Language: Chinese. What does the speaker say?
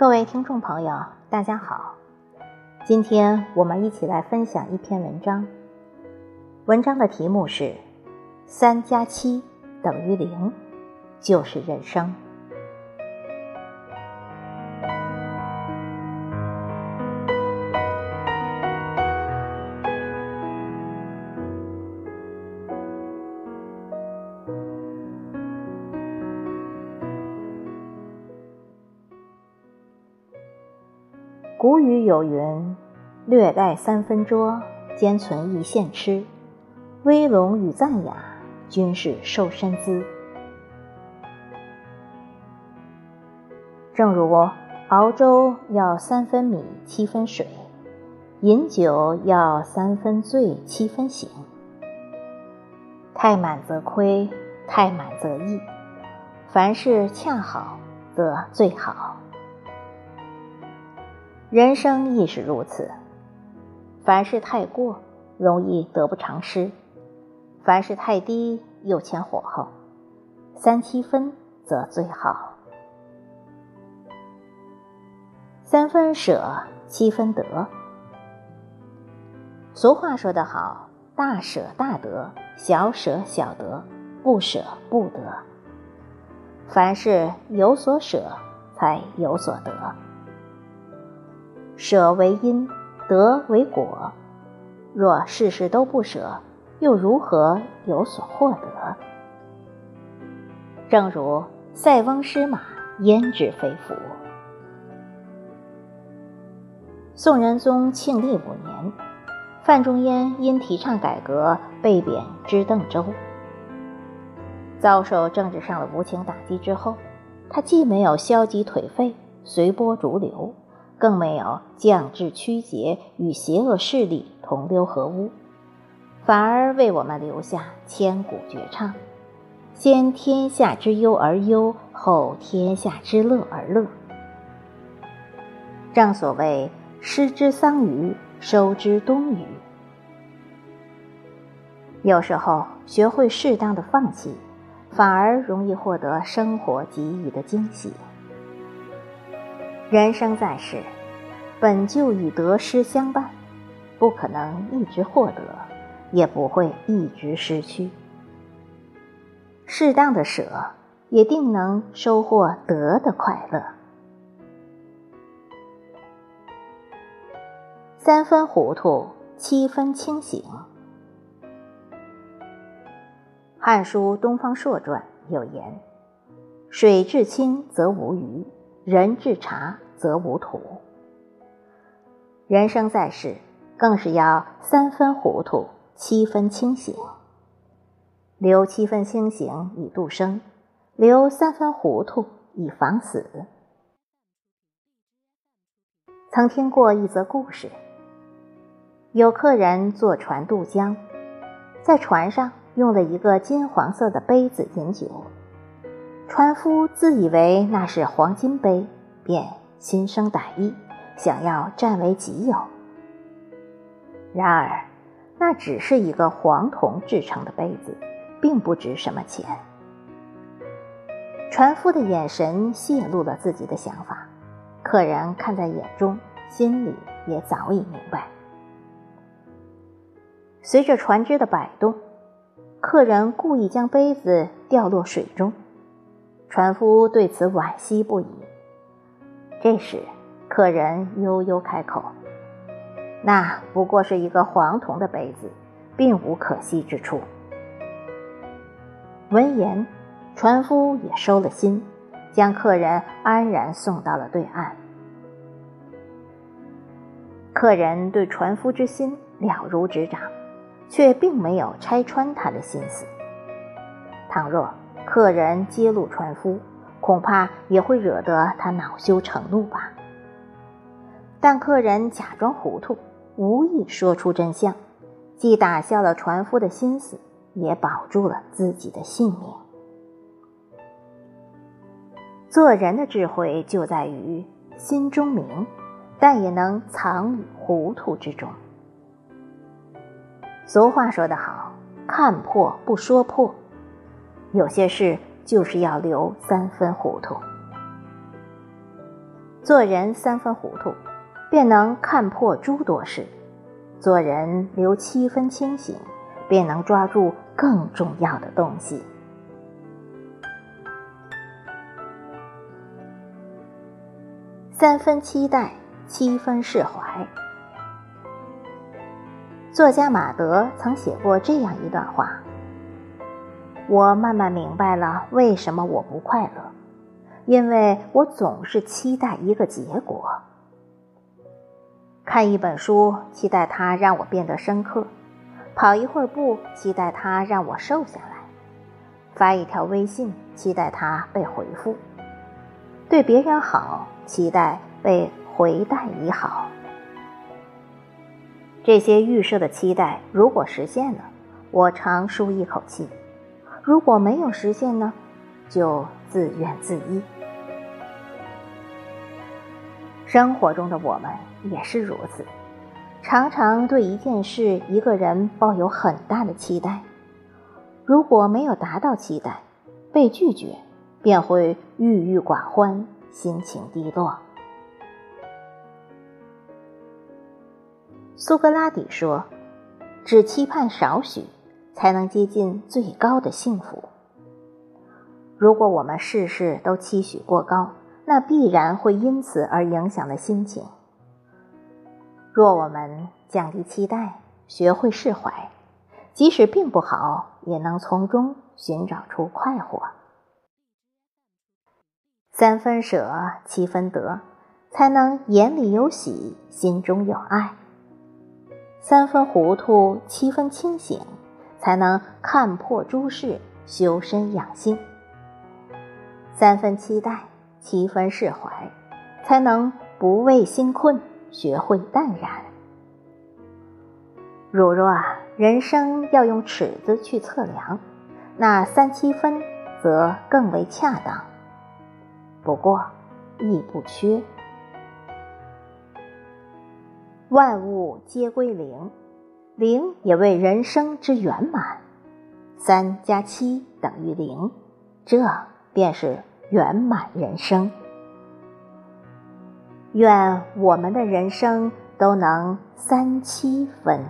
各位听众朋友，大家好，今天我们一起来分享一篇文章。文章的题目是“三加七等于零，就是人生”。古语有云：“略带三分拙，兼存一线吃。威龙与赞雅，均是瘦身姿。”正如熬粥要三分米七分水，饮酒要三分醉七分醒。太满则亏，太满则溢。凡事恰好，则最好。人生亦是如此，凡事太过，容易得不偿失；凡事太低，又欠火候。三七分则最好。三分舍，七分得。俗话说得好：“大舍大得，小舍小得，不舍不得。”凡事有所舍，才有所得。舍为因，得为果。若事事都不舍，又如何有所获得？正如塞翁失马，焉知非福。宋仁宗庆历五年，范仲淹因提倡改革被贬知邓州。遭受政治上的无情打击之后，他既没有消极颓废，随波逐流。更没有降智屈节，与邪恶势力同流合污，反而为我们留下千古绝唱：“先天下之忧而忧，后天下之乐而乐。”正所谓“失之桑榆，收之东隅”。有时候，学会适当的放弃，反而容易获得生活给予的惊喜。人生在世，本就与得失相伴，不可能一直获得，也不会一直失去。适当的舍，也定能收获得的快乐。三分糊涂，七分清醒。《汉书·东方朔传》有言：“水至清则无鱼。”人至察则无土。人生在世，更是要三分糊涂，七分清醒。留七分清醒以度生，留三分糊涂以防死。曾听过一则故事：有客人坐船渡江，在船上用了一个金黄色的杯子饮酒。船夫自以为那是黄金杯，便心生歹意，想要占为己有。然而，那只是一个黄铜制成的杯子，并不值什么钱。船夫的眼神泄露了自己的想法，客人看在眼中，心里也早已明白。随着船只的摆动，客人故意将杯子掉落水中。船夫对此惋惜不已。这时，客人悠悠开口：“那不过是一个黄铜的杯子，并无可惜之处。”闻言，船夫也收了心，将客人安然送到了对岸。客人对船夫之心了如指掌，却并没有拆穿他的心思。倘若……客人揭露船夫，恐怕也会惹得他恼羞成怒吧。但客人假装糊涂，无意说出真相，既打消了船夫的心思，也保住了自己的性命。做人的智慧就在于心中明，但也能藏于糊涂之中。俗话说得好：“看破不说破。”有些事就是要留三分糊涂。做人三分糊涂，便能看破诸多事；做人留七分清醒，便能抓住更重要的东西。三分期待，七分释怀。作家马德曾写过这样一段话：“我慢慢明白了为什么我不快乐，因为我总是期待一个结果。看一本书，期待它让我变得深刻；跑一会儿步，期待它让我瘦下来；发一条微信，期待它被回复；对别人好。”期待被回待以好，这些预设的期待如果实现了，我长舒一口气；如果没有实现呢，就自怨自艾。生活中的我们也是如此，常常对一件事、一个人抱有很大的期待，如果没有达到期待，被拒绝，便会郁郁寡欢。心情低落。苏格拉底说：“只期盼少许，才能接近最高的幸福。如果我们事事都期许过高，那必然会因此而影响了心情。若我们降低期待，学会释怀，即使并不好，也能从中寻找出快活。”三分舍，七分得，才能眼里有喜，心中有爱；三分糊涂，七分清醒，才能看破诸事，修身养性；三分期待，七分释怀，才能不畏心困，学会淡然。如若啊，人生要用尺子去测量，那三七分则更为恰当。不过，亦不缺。万物皆归零，零也为人生之圆满。三加七等于零，这便是圆满人生。愿我们的人生都能三七分。